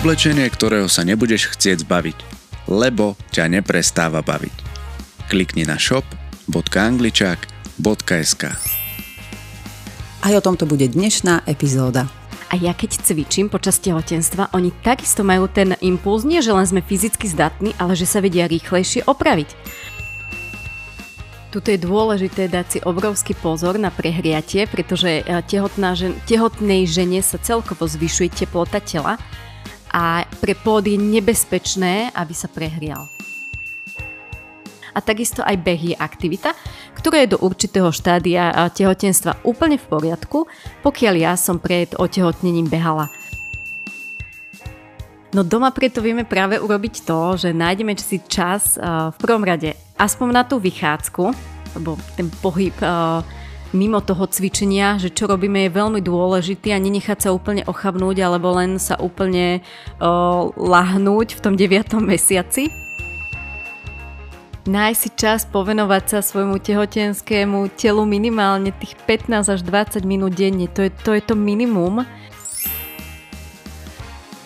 Oblečenie, ktorého sa nebudeš chcieť zbaviť, lebo ťa neprestáva baviť. Klikni na shop.angličák.sk Aj o tomto bude dnešná epizóda. A ja keď cvičím počas tehotenstva, oni takisto majú ten impuls, nie že len sme fyzicky zdatní, ale že sa vedia rýchlejšie opraviť. Tuto je dôležité dať si obrovský pozor na prehriatie, pretože tehotná žen, tehotnej žene sa celkovo zvyšuje teplota tela a pre pôd je nebezpečné, aby sa prehrial. A takisto aj beh je aktivita, ktorá je do určitého štádia tehotenstva úplne v poriadku, pokiaľ ja som pred otehotnením behala. No doma preto vieme práve urobiť to, že nájdeme si čas v prvom rade aspoň na tú vychádzku, lebo ten pohyb mimo toho cvičenia, že čo robíme je veľmi dôležitý a nenechať sa úplne ochabnúť alebo len sa úplne uh, lahnúť v tom 9. mesiaci. Nájsť si čas povenovať sa svojmu tehotenskému telu minimálne tých 15 až 20 minút denne. To je to, je to minimum.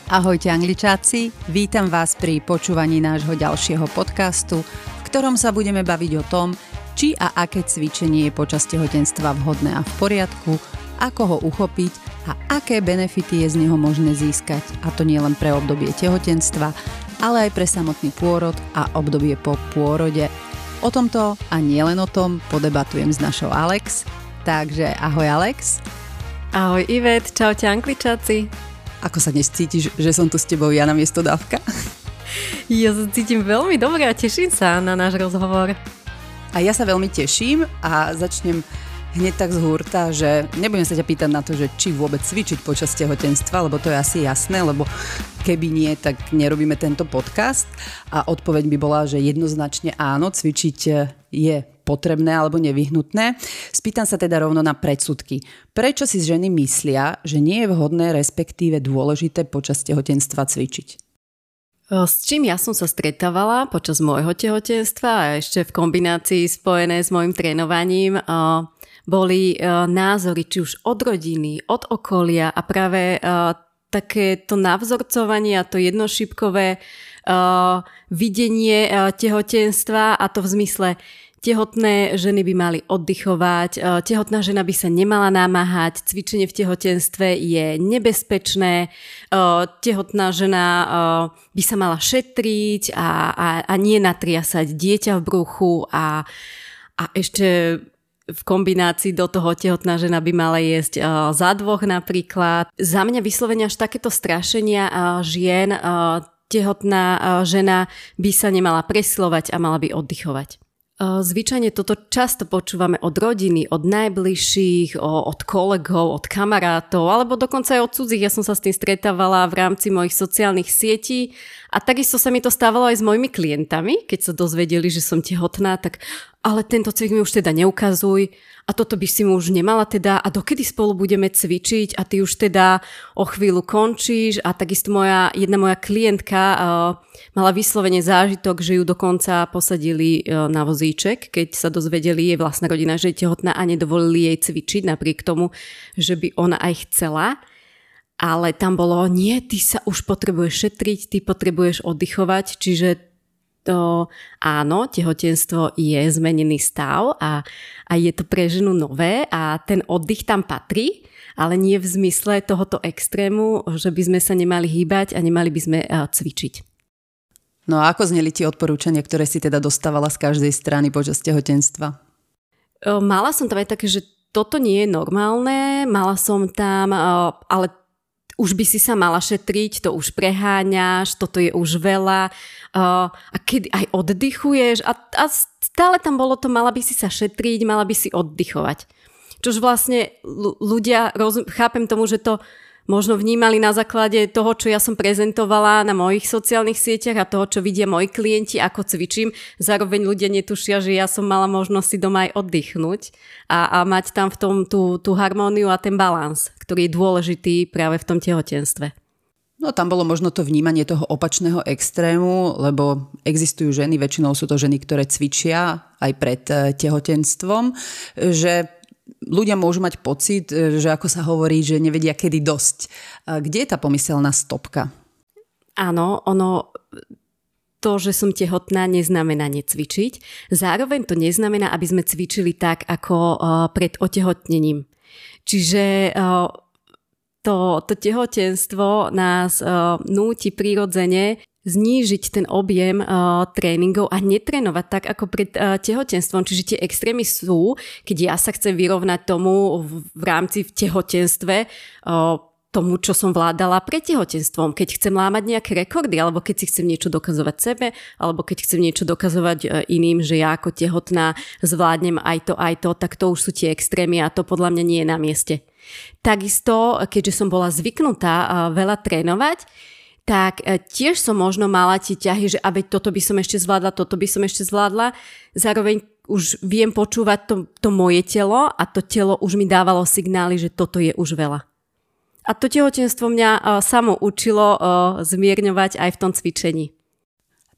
Ahojte angličáci, vítam vás pri počúvaní nášho ďalšieho podcastu, v ktorom sa budeme baviť o tom, či a aké cvičenie je počas tehotenstva vhodné a v poriadku, ako ho uchopiť a aké benefity je z neho možné získať. A to nie len pre obdobie tehotenstva, ale aj pre samotný pôrod a obdobie po pôrode. O tomto a nielen o tom podebatujem s našou Alex. Takže ahoj Alex. Ahoj Ivet, čaute Ankličáci. Ako sa dnes cítiš, že som tu s tebou ja na miesto dávka? Ja sa cítim veľmi dobre a teším sa na náš rozhovor. A ja sa veľmi teším a začnem hneď tak z hurta, že nebudem sa ťa pýtať na to, že či vôbec cvičiť počas tehotenstva, lebo to je asi jasné, lebo keby nie, tak nerobíme tento podcast. A odpoveď by bola, že jednoznačne áno, cvičiť je potrebné alebo nevyhnutné. Spýtam sa teda rovno na predsudky. Prečo si ženy myslia, že nie je vhodné, respektíve dôležité počas tehotenstva cvičiť? S čím ja som sa stretávala počas môjho tehotenstva a ešte v kombinácii spojené s môjim trénovaním, boli názory či už od rodiny, od okolia a práve také to navzorcovanie a to jednošipkové videnie tehotenstva a to v zmysle Tehotné ženy by mali oddychovať, e, tehotná žena by sa nemala námahať, cvičenie v tehotenstve je nebezpečné, e, tehotná žena e, by sa mala šetriť a, a, a nie natriasať dieťa v bruchu a, a ešte v kombinácii do toho tehotná žena by mala jesť za dvoch napríklad. Za mňa vyslovene až takéto strašenia žien, tehotná žena by sa nemala preslovať a mala by oddychovať. Zvyčajne toto často počúvame od rodiny, od najbližších, od kolegov, od kamarátov, alebo dokonca aj od cudzích. Ja som sa s tým stretávala v rámci mojich sociálnych sietí a takisto sa mi to stávalo aj s mojimi klientami, keď sa dozvedeli, že som tehotná, tak ale tento cvik mi už teda neukazuj a toto by si mu už nemala teda a dokedy spolu budeme cvičiť a ty už teda o chvíľu končíš? A takisto moja, jedna moja klientka uh, mala vyslovene zážitok, že ju dokonca posadili uh, na vozíček, keď sa dozvedeli jej vlastná rodina, že je tehotná a nedovolili jej cvičiť napriek tomu, že by ona aj chcela ale tam bolo, nie, ty sa už potrebuješ šetriť, ty potrebuješ oddychovať, čiže to áno, tehotenstvo je zmenený stav a, a je to pre ženu nové a ten oddych tam patrí, ale nie v zmysle tohoto extrému, že by sme sa nemali hýbať a nemali by sme uh, cvičiť. No a ako zneli tie odporúčania, ktoré si teda dostávala z každej strany počas tehotenstva? Mala som tam aj také, že toto nie je normálne, mala som tam, ale už by si sa mala šetriť, to už preháňaš, toto je už veľa uh, a keď aj oddychuješ a, a stále tam bolo to, mala by si sa šetriť, mala by si oddychovať. Čož vlastne ľudia, rozum, chápem tomu, že to možno vnímali na základe toho, čo ja som prezentovala na mojich sociálnych sieťach a toho, čo vidia moji klienti, ako cvičím. Zároveň ľudia netušia, že ja som mala možnosť si doma aj oddychnúť a, a mať tam v tom tú, tú harmóniu a ten balans, ktorý je dôležitý práve v tom tehotenstve. No tam bolo možno to vnímanie toho opačného extrému, lebo existujú ženy, väčšinou sú to ženy, ktoré cvičia aj pred eh, tehotenstvom, že ľudia môžu mať pocit, e, že ako sa hovorí, že nevedia kedy dosť. Kde je tá pomyselná stopka? Áno, ono to, že som tehotná, neznamená necvičiť. Zároveň to neznamená, aby sme cvičili tak, ako uh, pred otehotnením. Čiže uh, to, to tehotenstvo nás núti prirodzene znížiť ten objem uh, tréningov a netrénovať tak ako pred uh, tehotenstvom. Čiže tie extrémy sú, keď ja sa chcem vyrovnať tomu v, v rámci v tehotenstve, uh, tomu, čo som vládala pred tehotenstvom. Keď chcem lámať nejaké rekordy, alebo keď si chcem niečo dokazovať sebe, alebo keď chcem niečo dokazovať iným, že ja ako tehotná zvládnem aj to, aj to, tak to už sú tie extrémy a to podľa mňa nie je na mieste. Takisto, keďže som bola zvyknutá veľa trénovať, tak e, tiež som možno mala tie ťahy, že aby toto by som ešte zvládla, toto by som ešte zvládla. Zároveň už viem počúvať to, to moje telo a to telo už mi dávalo signály, že toto je už veľa. A to tehotenstvo mňa uh, samo učilo uh, zmierňovať aj v tom cvičení.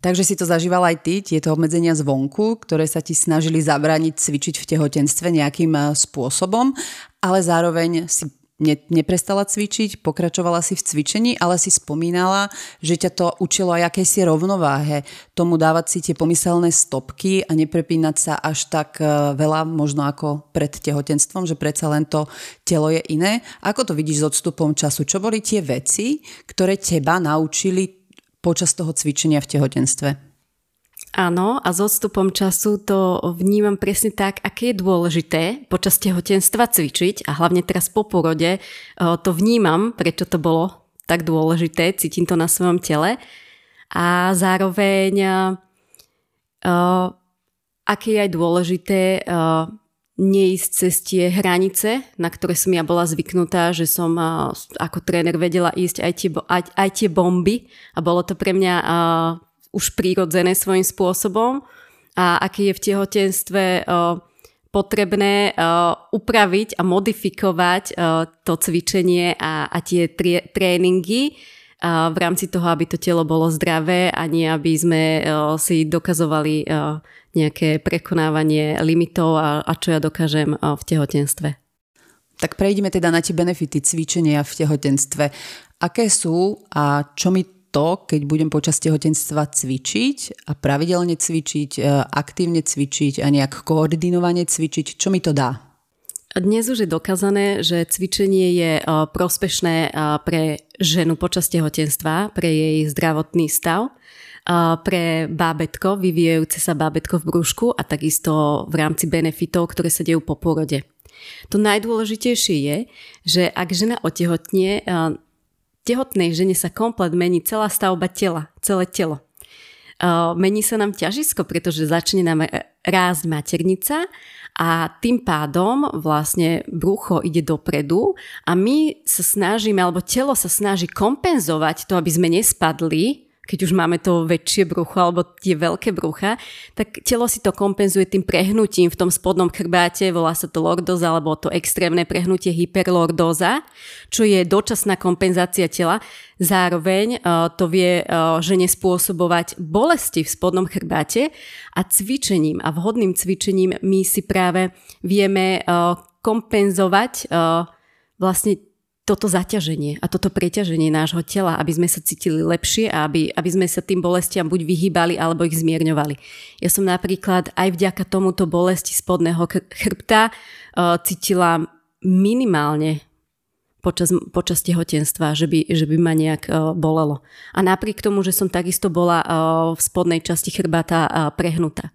Takže si to zažíval aj ty, tieto obmedzenia zvonku, ktoré sa ti snažili zabrániť cvičiť v tehotenstve nejakým spôsobom, ale zároveň si ne, neprestala cvičiť, pokračovala si v cvičení, ale si spomínala, že ťa to učilo aj akejsi rovnováhe, tomu dávať si tie pomyselné stopky a neprepínať sa až tak e, veľa, možno ako pred tehotenstvom, že predsa len to telo je iné. Ako to vidíš s odstupom času? Čo boli tie veci, ktoré teba naučili počas toho cvičenia v tehotenstve? Áno, a s odstupom času to vnímam presne tak, aké je dôležité počas tehotenstva cvičiť a hlavne teraz po porode to vnímam, prečo to bolo tak dôležité, cítim to na svojom tele. A zároveň uh, aké je aj dôležité uh, neísť cez tie hranice, na ktoré som ja bola zvyknutá, že som ako tréner vedela ísť aj tie, aj, aj tie bomby. A bolo to pre mňa už prírodzené svojím spôsobom a aký je v tehotenstve potrebné upraviť a modifikovať to cvičenie a, a tie tréningy v rámci toho, aby to telo bolo zdravé a nie aby sme si dokazovali nejaké prekonávanie limitov a, a čo ja dokážem v tehotenstve. Tak prejdeme teda na tie benefity cvičenia v tehotenstve. Aké sú a čo mi to, keď budem počas tehotenstva cvičiť a pravidelne cvičiť, e, aktívne cvičiť a nejak koordinovane cvičiť, čo mi to dá? Dnes už je dokázané, že cvičenie je e, prospešné e, pre ženu počas tehotenstva, pre jej zdravotný stav, pre bábetko, vyvíjajúce sa bábetko v brúšku a takisto v rámci benefitov, ktoré sa dejú po porode. To najdôležitejšie je, že ak žena otehotnie, tehotnej žene sa komplet mení celá stavba tela, celé telo. Mení sa nám ťažisko, pretože začne nám rásť maternica a tým pádom vlastne brucho ide dopredu a my sa snažíme, alebo telo sa snaží kompenzovať to, aby sme nespadli keď už máme to väčšie brucho alebo tie veľké brucha, tak telo si to kompenzuje tým prehnutím v tom spodnom chrbáte, volá sa to lordoza alebo to extrémne prehnutie hyperlordoza, čo je dočasná kompenzácia tela. Zároveň uh, to vie uh, žene spôsobovať bolesti v spodnom chrbáte a cvičením a vhodným cvičením my si práve vieme uh, kompenzovať vlastne toto zaťaženie a toto preťaženie nášho tela, aby sme sa cítili lepšie a aby, aby sme sa tým bolestiam buď vyhýbali alebo ich zmierňovali. Ja som napríklad aj vďaka tomuto bolesti spodného chrbta uh, cítila minimálne počas, počas tehotenstva, že by, že by ma nejak uh, bolelo. A napriek tomu, že som takisto bola uh, v spodnej časti chrbata uh, prehnutá.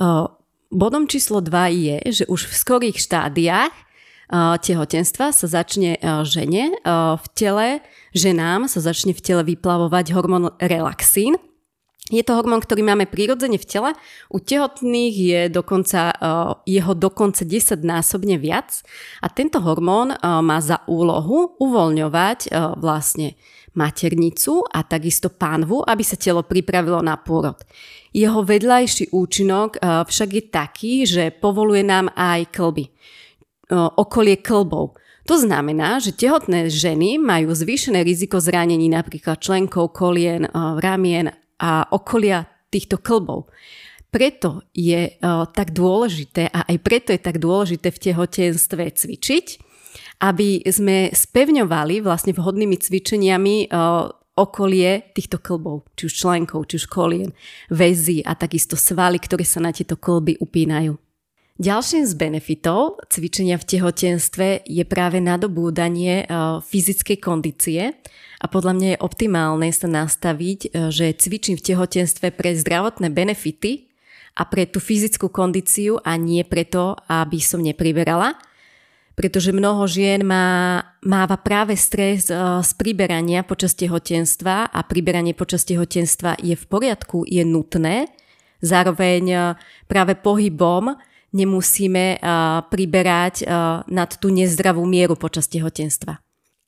Uh, bodom číslo 2 je, že už v skorých štádiách tehotenstva sa začne žene v tele, ženám sa začne v tele vyplavovať hormón relaxín. Je to hormón, ktorý máme prirodzene v tele. U tehotných je dokonca, jeho dokonca 10 násobne viac. A tento hormón má za úlohu uvoľňovať vlastne maternicu a takisto pánvu, aby sa telo pripravilo na pôrod. Jeho vedľajší účinok však je taký, že povoluje nám aj klby okolie klbov. To znamená, že tehotné ženy majú zvýšené riziko zranení napríklad členkov, kolien, ramien a okolia týchto klbov. Preto je tak dôležité a aj preto je tak dôležité v tehotenstve cvičiť, aby sme spevňovali vlastne vhodnými cvičeniami okolie týchto klbov, či už členkov, či už kolien, väzy a takisto svaly, ktoré sa na tieto klby upínajú. Ďalším z benefitov cvičenia v tehotenstve je práve nadobúdanie fyzickej kondície a podľa mňa je optimálne sa nastaviť, že cvičím v tehotenstve pre zdravotné benefity a pre tú fyzickú kondíciu a nie preto, aby som nepriberala, pretože mnoho žien má, máva práve stres z priberania počas tehotenstva a priberanie počas tehotenstva je v poriadku, je nutné. Zároveň práve pohybom nemusíme priberať nad tú nezdravú mieru počas tehotenstva.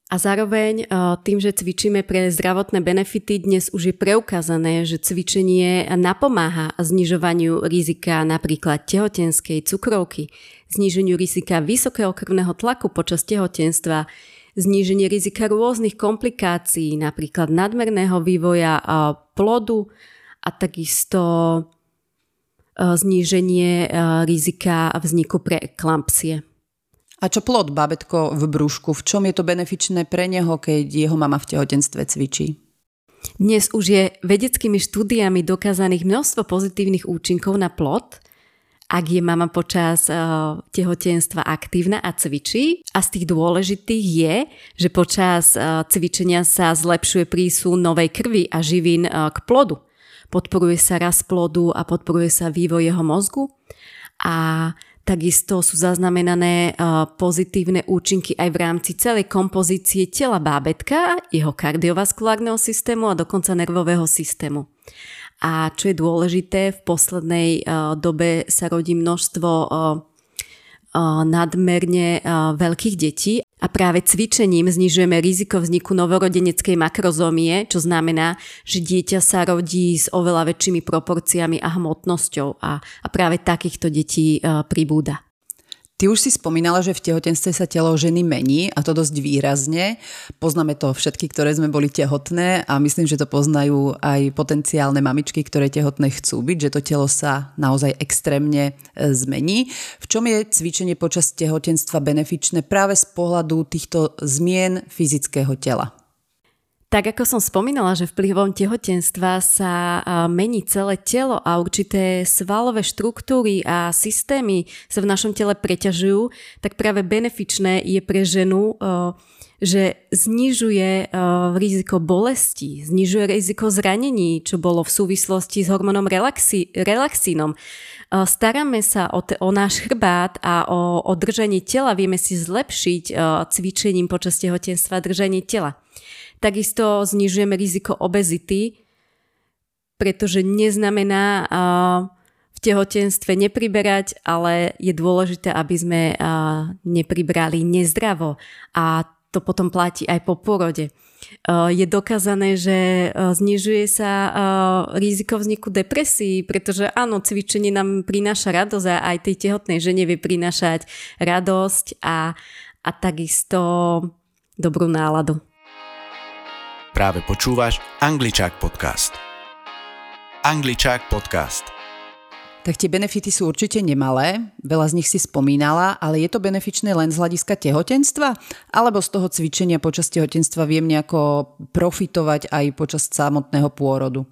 A zároveň tým, že cvičíme pre zdravotné benefity, dnes už je preukázané, že cvičenie napomáha znižovaniu rizika napríklad tehotenskej cukrovky, zníženiu rizika vysokého krvného tlaku počas tehotenstva, zníženie rizika rôznych komplikácií, napríklad nadmerného vývoja plodu a takisto zníženie eh, rizika vzniku preeklampsie. A čo plod babetko v brúšku? V čom je to benefičné pre neho, keď jeho mama v tehotenstve cvičí? Dnes už je vedeckými štúdiami dokázaných množstvo pozitívnych účinkov na plod, ak je mama počas uh, tehotenstva aktívna a cvičí. A z tých dôležitých je, že počas uh, cvičenia sa zlepšuje prísun novej krvi a živín uh, k plodu podporuje sa rast plodu a podporuje sa vývoj jeho mozgu. A Takisto sú zaznamenané pozitívne účinky aj v rámci celej kompozície tela bábetka, jeho kardiovaskulárneho systému a dokonca nervového systému. A čo je dôležité, v poslednej dobe sa rodí množstvo nadmerne veľkých detí a práve cvičením znižujeme riziko vzniku novorodeneckej makrozómie, čo znamená, že dieťa sa rodí s oveľa väčšími proporciami a hmotnosťou a, a práve takýchto detí pribúda. Ty už si spomínala, že v tehotenstve sa telo ženy mení a to dosť výrazne. Poznáme to všetky, ktoré sme boli tehotné a myslím, že to poznajú aj potenciálne mamičky, ktoré tehotné chcú byť, že to telo sa naozaj extrémne e, zmení. V čom je cvičenie počas tehotenstva benefičné práve z pohľadu týchto zmien fyzického tela? Tak ako som spomínala, že vplyvom tehotenstva sa mení celé telo a určité svalové štruktúry a systémy sa v našom tele preťažujú, tak práve benefičné je pre ženu, že znižuje riziko bolesti, znižuje riziko zranení, čo bolo v súvislosti s hormónom relaxi, relaxínom. Staráme sa o, te, o náš chrbát a o, o držanie tela, vieme si zlepšiť cvičením počas tehotenstva držanie tela. Takisto znižujeme riziko obezity, pretože neznamená v tehotenstve nepriberať, ale je dôležité, aby sme nepribrali nezdravo a to potom platí aj po porode. Je dokázané, že znižuje sa riziko vzniku depresí, pretože áno, cvičenie nám prináša radosť a aj tej tehotnej žene vie prinášať radosť a, a takisto dobrú náladu. Práve počúvaš Angličák podcast. Angličák podcast. Tak tie benefity sú určite nemalé, veľa z nich si spomínala, ale je to benefičné len z hľadiska tehotenstva? Alebo z toho cvičenia počas tehotenstva viem nejako profitovať aj počas samotného pôrodu?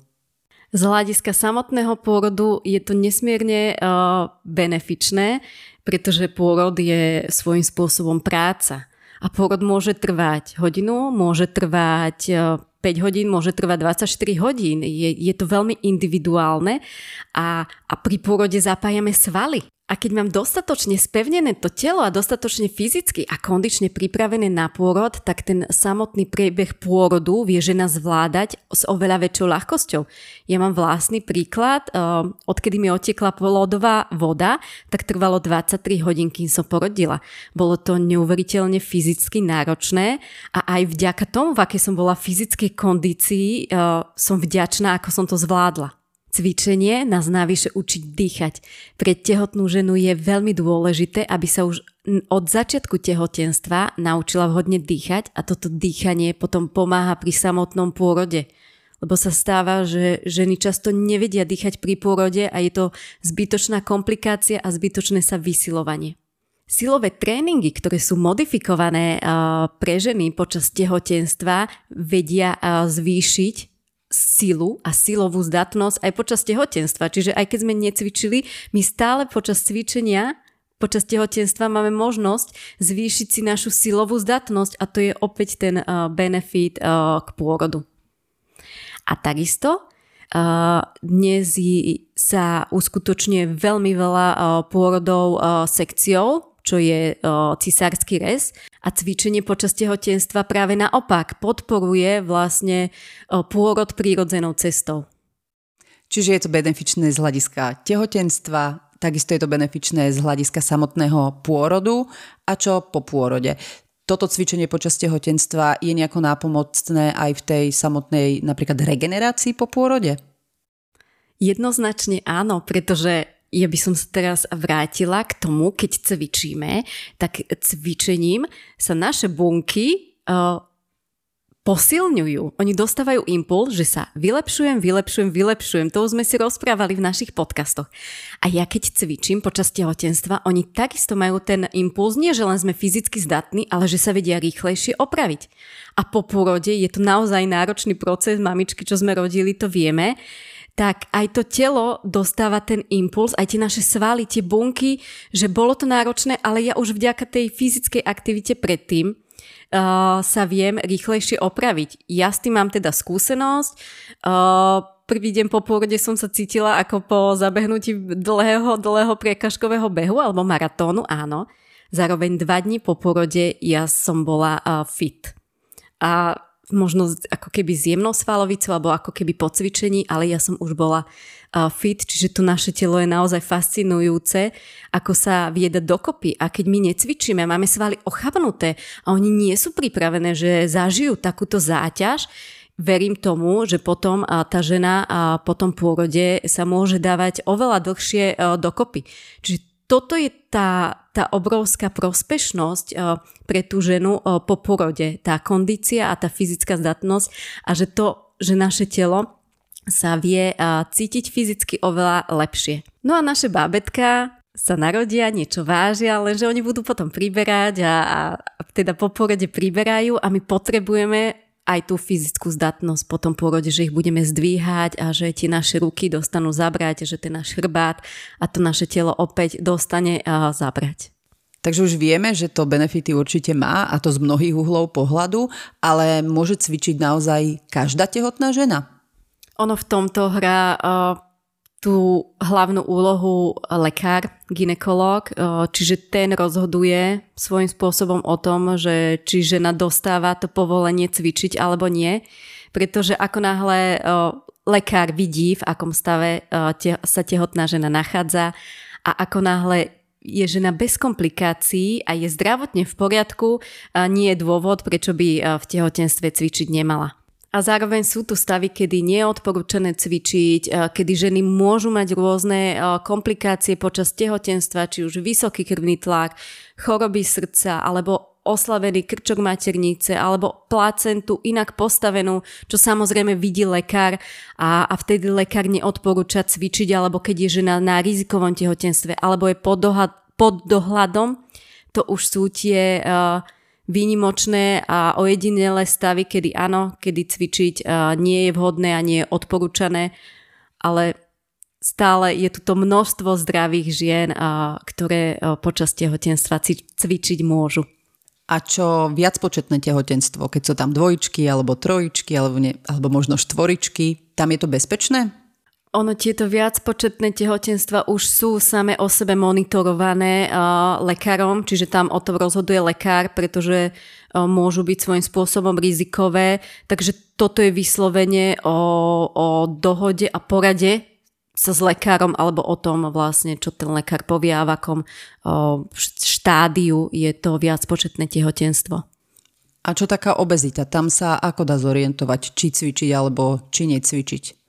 Z hľadiska samotného pôrodu je to nesmierne uh, benefičné, pretože pôrod je svojím spôsobom práca. A pôrod môže trvať hodinu, môže trvať 5 e, hodín, môže trvať 24 hodín. Je, je to veľmi individuálne a, a pri pôrode zapájame svaly. A keď mám dostatočne spevnené to telo a dostatočne fyzicky a kondične pripravené na pôrod, tak ten samotný priebeh pôrodu vie žena zvládať s oveľa väčšou ľahkosťou. Ja mám vlastný príklad, eh, odkedy mi otekla plodová voda, tak trvalo 23 hodín, kým som porodila. Bolo to neuveriteľne fyzicky náročné a aj vďaka tomu, v akej som bola fyzickej kondícii, eh, som vďačná, ako som to zvládla. Cvičenie nás navyše učiť dýchať. Pre tehotnú ženu je veľmi dôležité, aby sa už od začiatku tehotenstva naučila vhodne dýchať a toto dýchanie potom pomáha pri samotnom pôrode. Lebo sa stáva, že ženy často nevedia dýchať pri pôrode a je to zbytočná komplikácia a zbytočné sa vysilovanie. Silové tréningy, ktoré sú modifikované pre ženy počas tehotenstva, vedia zvýšiť silu a silovú zdatnosť aj počas tehotenstva. Čiže aj keď sme necvičili, my stále počas cvičenia počas tehotenstva máme možnosť zvýšiť si našu silovú zdatnosť a to je opäť ten benefit k pôrodu. A takisto dnes sa uskutočňuje veľmi veľa pôrodov sekciou, čo je cisársky rez a cvičenie počas tehotenstva práve naopak podporuje vlastne pôrod prírodzenou cestou. Čiže je to benefičné z hľadiska tehotenstva, takisto je to benefičné z hľadiska samotného pôrodu a čo po pôrode. Toto cvičenie počas tehotenstva je nejako nápomocné aj v tej samotnej napríklad regenerácii po pôrode? Jednoznačne áno, pretože ja by som sa teraz vrátila k tomu, keď cvičíme, tak cvičením sa naše bunky uh, posilňujú. Oni dostávajú impuls, že sa vylepšujem, vylepšujem, vylepšujem. To už sme si rozprávali v našich podcastoch. A ja keď cvičím počas tehotenstva, oni takisto majú ten impuls, nie že len sme fyzicky zdatní, ale že sa vedia rýchlejšie opraviť. A po pôrode je to naozaj náročný proces, mamičky, čo sme rodili, to vieme tak aj to telo dostáva ten impuls, aj tie naše svaly, tie bunky, že bolo to náročné, ale ja už vďaka tej fyzickej aktivite predtým uh, sa viem rýchlejšie opraviť. Ja s tým mám teda skúsenosť. Uh, prvý deň po pôrode som sa cítila ako po zabehnutí dlhého, dlhého priekažkového behu alebo maratónu, áno. Zároveň dva dní po porode ja som bola uh, fit. A možno ako keby s jemnou svalovicou alebo ako keby po cvičení, ale ja som už bola uh, fit, čiže to naše telo je naozaj fascinujúce, ako sa vie dať dokopy. A keď my necvičíme, máme svaly ochabnuté a oni nie sú pripravené, že zažijú takúto záťaž, verím tomu, že potom tá žena po tom pôrode sa môže dávať oveľa dlhšie dokopy. Čiže toto je tá, tá obrovská prospešnosť uh, pre tú ženu uh, po porode. Tá kondícia a tá fyzická zdatnosť a že to, že naše telo sa vie uh, cítiť fyzicky oveľa lepšie. No a naše bábetka sa narodia, niečo vážia, lenže oni budú potom priberať a, a teda po porode priberajú a my potrebujeme aj tú fyzickú zdatnosť po tom pôrode, že ich budeme zdvíhať a že tie naše ruky dostanú zabrať, že ten náš chrbát a to naše telo opäť dostane zabrať. Takže už vieme, že to benefity určite má a to z mnohých uhlov pohľadu, ale môže cvičiť naozaj každá tehotná žena? Ono v tomto hrá tú hlavnú úlohu lekár, ginekolog, čiže ten rozhoduje svojím spôsobom o tom, že či žena dostáva to povolenie cvičiť alebo nie, pretože ako náhle lekár vidí, v akom stave sa tehotná žena nachádza a ako náhle je žena bez komplikácií a je zdravotne v poriadku, nie je dôvod, prečo by v tehotenstve cvičiť nemala. A zároveň sú tu stavy, kedy nie je odporúčané cvičiť, e, kedy ženy môžu mať rôzne e, komplikácie počas tehotenstva, či už vysoký krvný tlak, choroby srdca alebo oslavený krčok maternice alebo placentu inak postavenú, čo samozrejme vidí lekár. A, a vtedy lekár neodporúča cvičiť alebo keď je žena na rizikovom tehotenstve alebo je pod, dohľad, pod dohľadom, to už sú tie uh, výnimočné a ojedinelé stavy, kedy áno, kedy cvičiť nie je vhodné a nie je odporúčané, ale stále je tu to množstvo zdravých žien, ktoré počas tehotenstva cvičiť môžu. A čo viac početné tehotenstvo, keď sú tam dvojičky alebo trojičky alebo, ne, alebo možno štvoričky, tam je to bezpečné? Ono tieto viacpočetné tehotenstva už sú same o sebe monitorované uh, lekárom, čiže tam o tom rozhoduje lekár, pretože uh, môžu byť svojím spôsobom rizikové. Takže toto je vyslovene o, o dohode a porade sa s lekárom alebo o tom vlastne, čo ten lekár povie a v akom uh, štádiu je to viacpočetné tehotenstvo. A čo taká obezita? Tam sa ako dá zorientovať, či cvičiť alebo či necvičiť?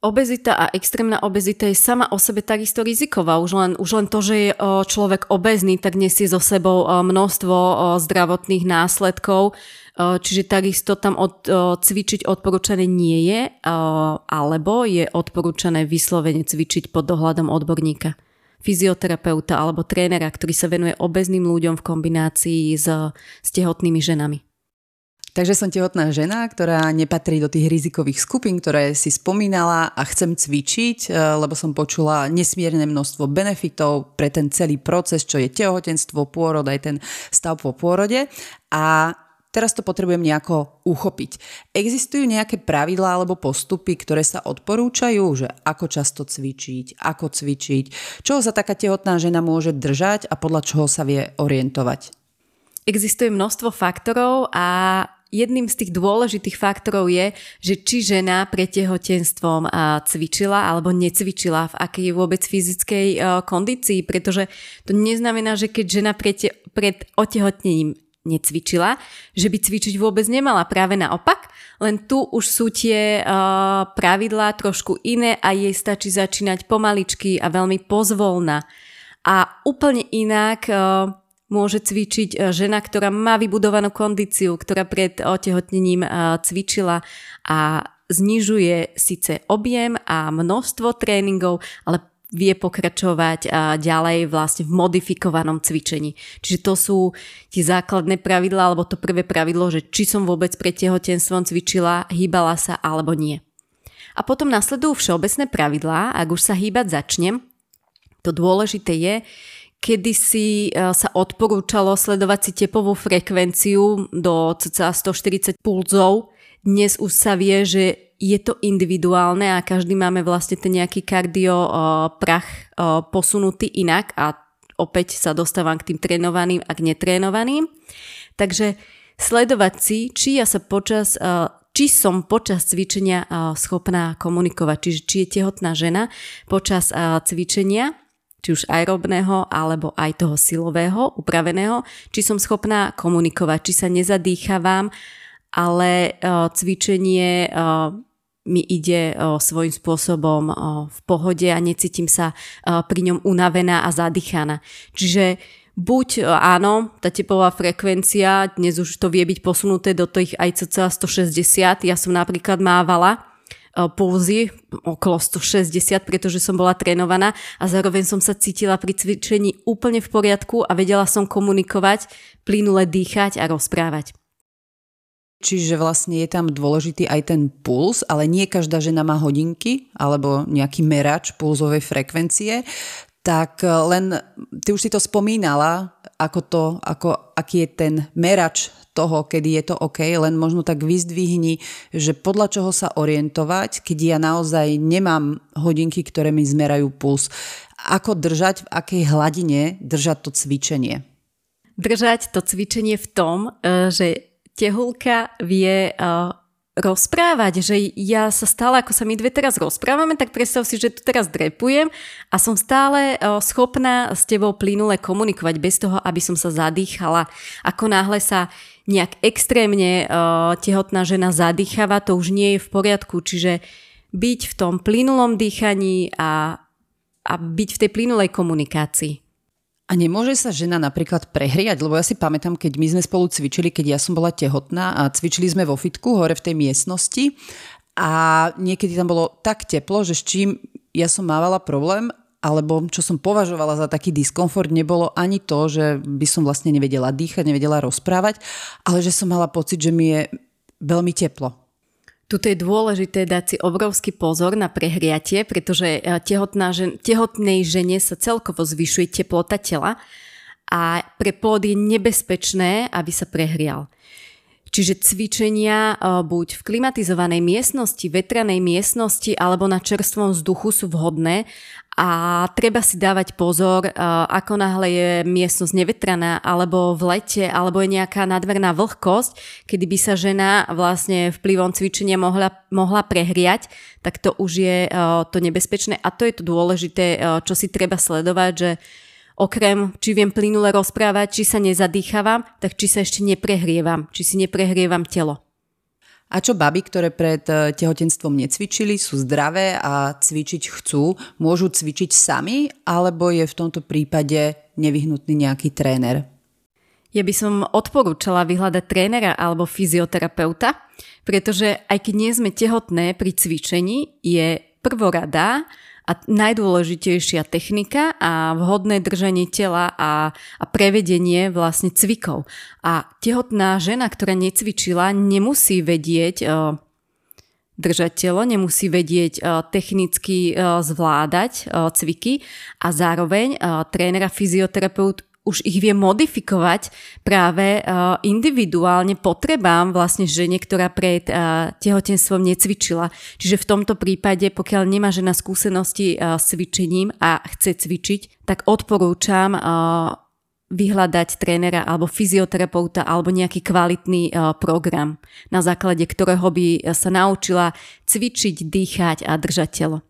Obezita a extrémna obezita je sama o sebe takisto riziková. Už len, už len to, že je človek obezný, tak nesie so sebou množstvo zdravotných následkov. Čiže takisto tam od, cvičiť odporúčané nie je, alebo je odporúčané vyslovene cvičiť pod dohľadom odborníka. fyzioterapeuta alebo trénera, ktorý sa venuje obezným ľuďom v kombinácii s, s tehotnými ženami. Takže som tehotná žena, ktorá nepatrí do tých rizikových skupín, ktoré si spomínala a chcem cvičiť, e, lebo som počula nesmierne množstvo benefitov pre ten celý proces, čo je tehotenstvo, pôrod, aj ten stav po pôrode. A teraz to potrebujem nejako uchopiť. Existujú nejaké pravidlá alebo postupy, ktoré sa odporúčajú, že ako často cvičiť, ako cvičiť, čoho sa taká tehotná žena môže držať a podľa čoho sa vie orientovať? Existuje množstvo faktorov a jedným z tých dôležitých faktorov je, že či žena pred tehotenstvom cvičila alebo necvičila, v akej vôbec fyzickej kondícii, pretože to neznamená, že keď žena pred, pred otehotnením necvičila, že by cvičiť vôbec nemala. Práve naopak, len tu už sú tie uh, pravidlá trošku iné a jej stačí začínať pomaličky a veľmi pozvolna. A úplne inak uh, môže cvičiť e, žena, ktorá má vybudovanú kondíciu, ktorá pred otehotnením e, cvičila a znižuje síce objem a množstvo tréningov, ale vie pokračovať e, ďalej vlastne v modifikovanom cvičení. Čiže to sú tie základné pravidlá, alebo to prvé pravidlo, že či som vôbec pred tehotenstvom cvičila, hýbala sa alebo nie. A potom nasledujú všeobecné pravidlá, ak už sa hýbať začnem, to dôležité je, Kedy si e, sa odporúčalo sledovať si tepovú frekvenciu do cca 140 pulzov. Dnes už sa vie, že je to individuálne a každý máme vlastne ten nejaký kardio uh, prach uh, posunutý inak a opäť sa dostávam k tým trénovaným a k netrénovaným. Takže sledovať si, či ja sa počas či som počas cvičenia schopná komunikovať, čiže či je tehotná žena počas cvičenia či už aerobného alebo aj toho silového, upraveného, či som schopná komunikovať, či sa nezadýchavam, ale uh, cvičenie uh, mi ide uh, svojím spôsobom v pohode a necítim sa pri ňom unavená a zadýchaná. Čiže buď áno, tá tepová frekvencia, dnes už to vie byť posunuté do tých aj cca 160, ja som napríklad mávala, E, pulzy okolo 160, pretože som bola trénovaná a zároveň som sa cítila pri cvičení úplne v poriadku a vedela som komunikovať, plynule dýchať a rozprávať. Čiže vlastne je tam dôležitý aj ten puls, ale nie každá žena má hodinky alebo nejaký merač pulzovej frekvencie. Tak e, len, ty už si to spomínala, ako to, ako, aký je ten merač toho, kedy je to OK, len možno tak vyzdvihni, že podľa čoho sa orientovať, keď ja naozaj nemám hodinky, ktoré mi zmerajú puls. Ako držať, v akej hladine držať to cvičenie? Držať to cvičenie v tom, e, že tehulka vie e, rozprávať, že ja sa stále, ako sa my dve teraz rozprávame, tak predstav si, že tu teraz drepujem a som stále schopná s tebou plynule komunikovať bez toho, aby som sa zadýchala. Ako náhle sa nejak extrémne tehotná žena zadýchava, to už nie je v poriadku, čiže byť v tom plynulom dýchaní a, a byť v tej plynulej komunikácii. A nemôže sa žena napríklad prehriať? Lebo ja si pamätám, keď my sme spolu cvičili, keď ja som bola tehotná a cvičili sme vo fitku hore v tej miestnosti a niekedy tam bolo tak teplo, že s čím ja som mávala problém, alebo čo som považovala za taký diskomfort, nebolo ani to, že by som vlastne nevedela dýchať, nevedela rozprávať, ale že som mala pocit, že mi je veľmi teplo. Tuto je dôležité dať si obrovský pozor na prehriatie, pretože eh, tehotná žen, tehotnej žene sa celkovo zvyšuje teplota tela a pre plod je nebezpečné, aby sa prehrial. Čiže cvičenia eh, buď v klimatizovanej miestnosti, vetranej miestnosti alebo na čerstvom vzduchu sú vhodné. A treba si dávať pozor, ako náhle je miestnosť nevetraná, alebo v lete, alebo je nejaká nadmerná vlhkosť, kedy by sa žena vlastne vplyvom cvičenia mohla, mohla prehriať, tak to už je to nebezpečné. A to je to dôležité, čo si treba sledovať, že okrem, či viem plynule rozprávať, či sa nezadýchavam, tak či sa ešte neprehrievam, či si neprehrievam telo. A čo baby, ktoré pred e, tehotenstvom necvičili, sú zdravé a cvičiť chcú, môžu cvičiť sami, alebo je v tomto prípade nevyhnutný nejaký tréner? Ja by som odporúčala vyhľadať trénera alebo fyzioterapeuta, pretože aj keď nie sme tehotné pri cvičení, je prvorada a najdôležitejšia technika a vhodné držanie tela a, a prevedenie vlastne cvikov. A tehotná žena, ktorá necvičila, nemusí vedieť uh, držať telo, nemusí vedieť uh, technicky uh, zvládať cviky a zároveň uh, trénera fyzioterapeut už ich vie modifikovať práve uh, individuálne potrebám vlastne žene, ktorá pred uh, tehotenstvom necvičila. Čiže v tomto prípade, pokiaľ nemá žena skúsenosti uh, s cvičením a chce cvičiť, tak odporúčam vyhľadať trénera alebo fyzioterapeuta alebo nejaký kvalitný program, na základe ktorého by sa naučila cvičiť, dýchať a držať telo.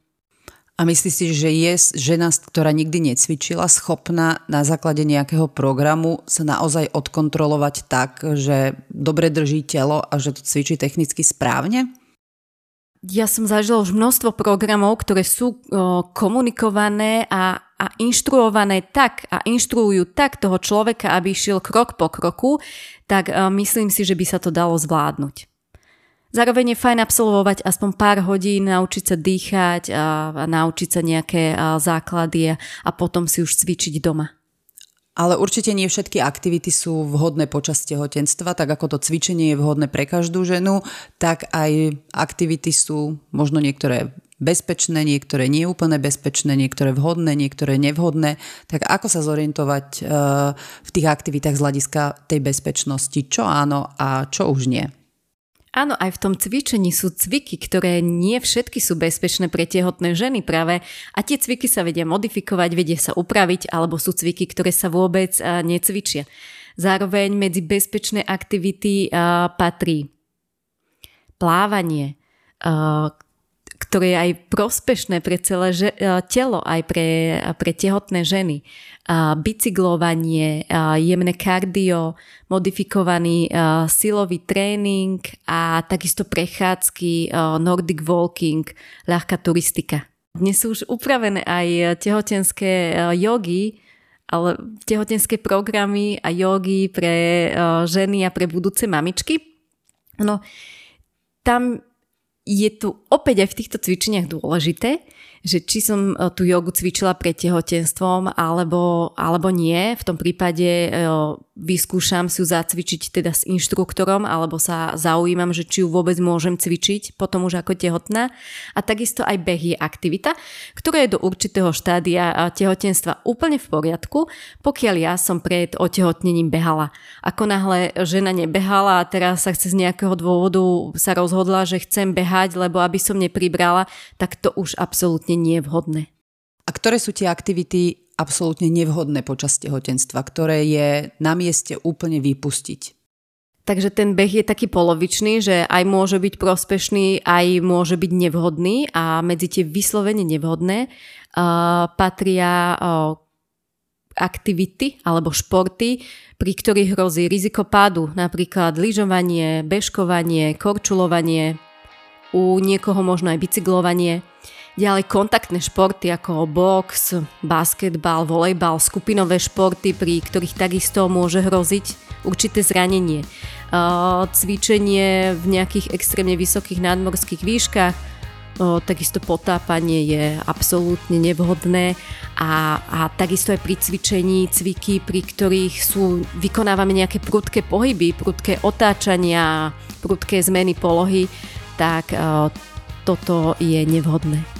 A myslíš si, že je žena, ktorá nikdy necvičila, schopná na základe nejakého programu sa naozaj odkontrolovať tak, že dobre drží telo a že to cvičí technicky správne? Ja som zažila už množstvo programov, ktoré sú komunikované a, a inštruované tak a inštruujú tak toho človeka, aby išiel krok po kroku, tak o, myslím si, že by sa to dalo zvládnuť. Zároveň je fajn absolvovať aspoň pár hodín, naučiť sa dýchať a, a naučiť sa nejaké a, základy a, a potom si už cvičiť doma. Ale určite nie všetky aktivity sú vhodné počas tehotenstva, tak ako to cvičenie je vhodné pre každú ženu, tak aj aktivity sú možno niektoré bezpečné, niektoré nie úplne bezpečné, niektoré vhodné, niektoré nevhodné. Tak ako sa zorientovať uh, v tých aktivitách z hľadiska tej bezpečnosti? Čo áno a čo už nie? Áno, aj v tom cvičení sú cviky, ktoré nie všetky sú bezpečné pre tehotné ženy práve a tie cviky sa vedia modifikovať, vedia sa upraviť alebo sú cviky, ktoré sa vôbec necvičia. Zároveň medzi bezpečné aktivity patrí plávanie, ktoré je aj prospešné pre celé že, e, telo, aj pre, pre tehotné ženy. Bicyklovanie, jemné kardio, modifikovaný silový tréning a takisto prechádzky, nordic walking, ľahká turistika. Dnes sú už upravené aj tehotenské jogy, ale tehotenské programy a jogy pre ženy a pre budúce mamičky. No, tam je tu opäť aj v týchto cvičeniach dôležité, že či som e, tú jogu cvičila pred tehotenstvom alebo, alebo nie. V tom prípade e, vyskúšam si ju zacvičiť teda s inštruktorom alebo sa zaujímam, že či ju vôbec môžem cvičiť potom už ako tehotná. A takisto aj beh je aktivita, ktorá je do určitého štádia tehotenstva úplne v poriadku, pokiaľ ja som pred otehotnením behala. Ako náhle žena nebehala a teraz sa chce z nejakého dôvodu sa rozhodla, že chcem behať, lebo aby som nepribrala, tak to už absolútne nie je vhodné. A ktoré sú tie aktivity absolútne nevhodné počas tehotenstva, ktoré je na mieste úplne vypustiť? Takže ten beh je taký polovičný, že aj môže byť prospešný, aj môže byť nevhodný a medzi tie vyslovene nevhodné uh, patria uh, aktivity alebo športy, pri ktorých hrozí riziko pádu, napríklad lyžovanie, bežkovanie, korčulovanie, u niekoho možno aj bicyklovanie. Ďalej kontaktné športy ako box, basketbal, volejbal, skupinové športy, pri ktorých takisto môže hroziť určité zranenie. Cvičenie v nejakých extrémne vysokých nadmorských výškach, takisto potápanie je absolútne nevhodné a, a takisto aj pri cvičení cviky, pri ktorých sú, vykonávame nejaké prudké pohyby, prudké otáčania, prudké zmeny polohy, tak toto je nevhodné.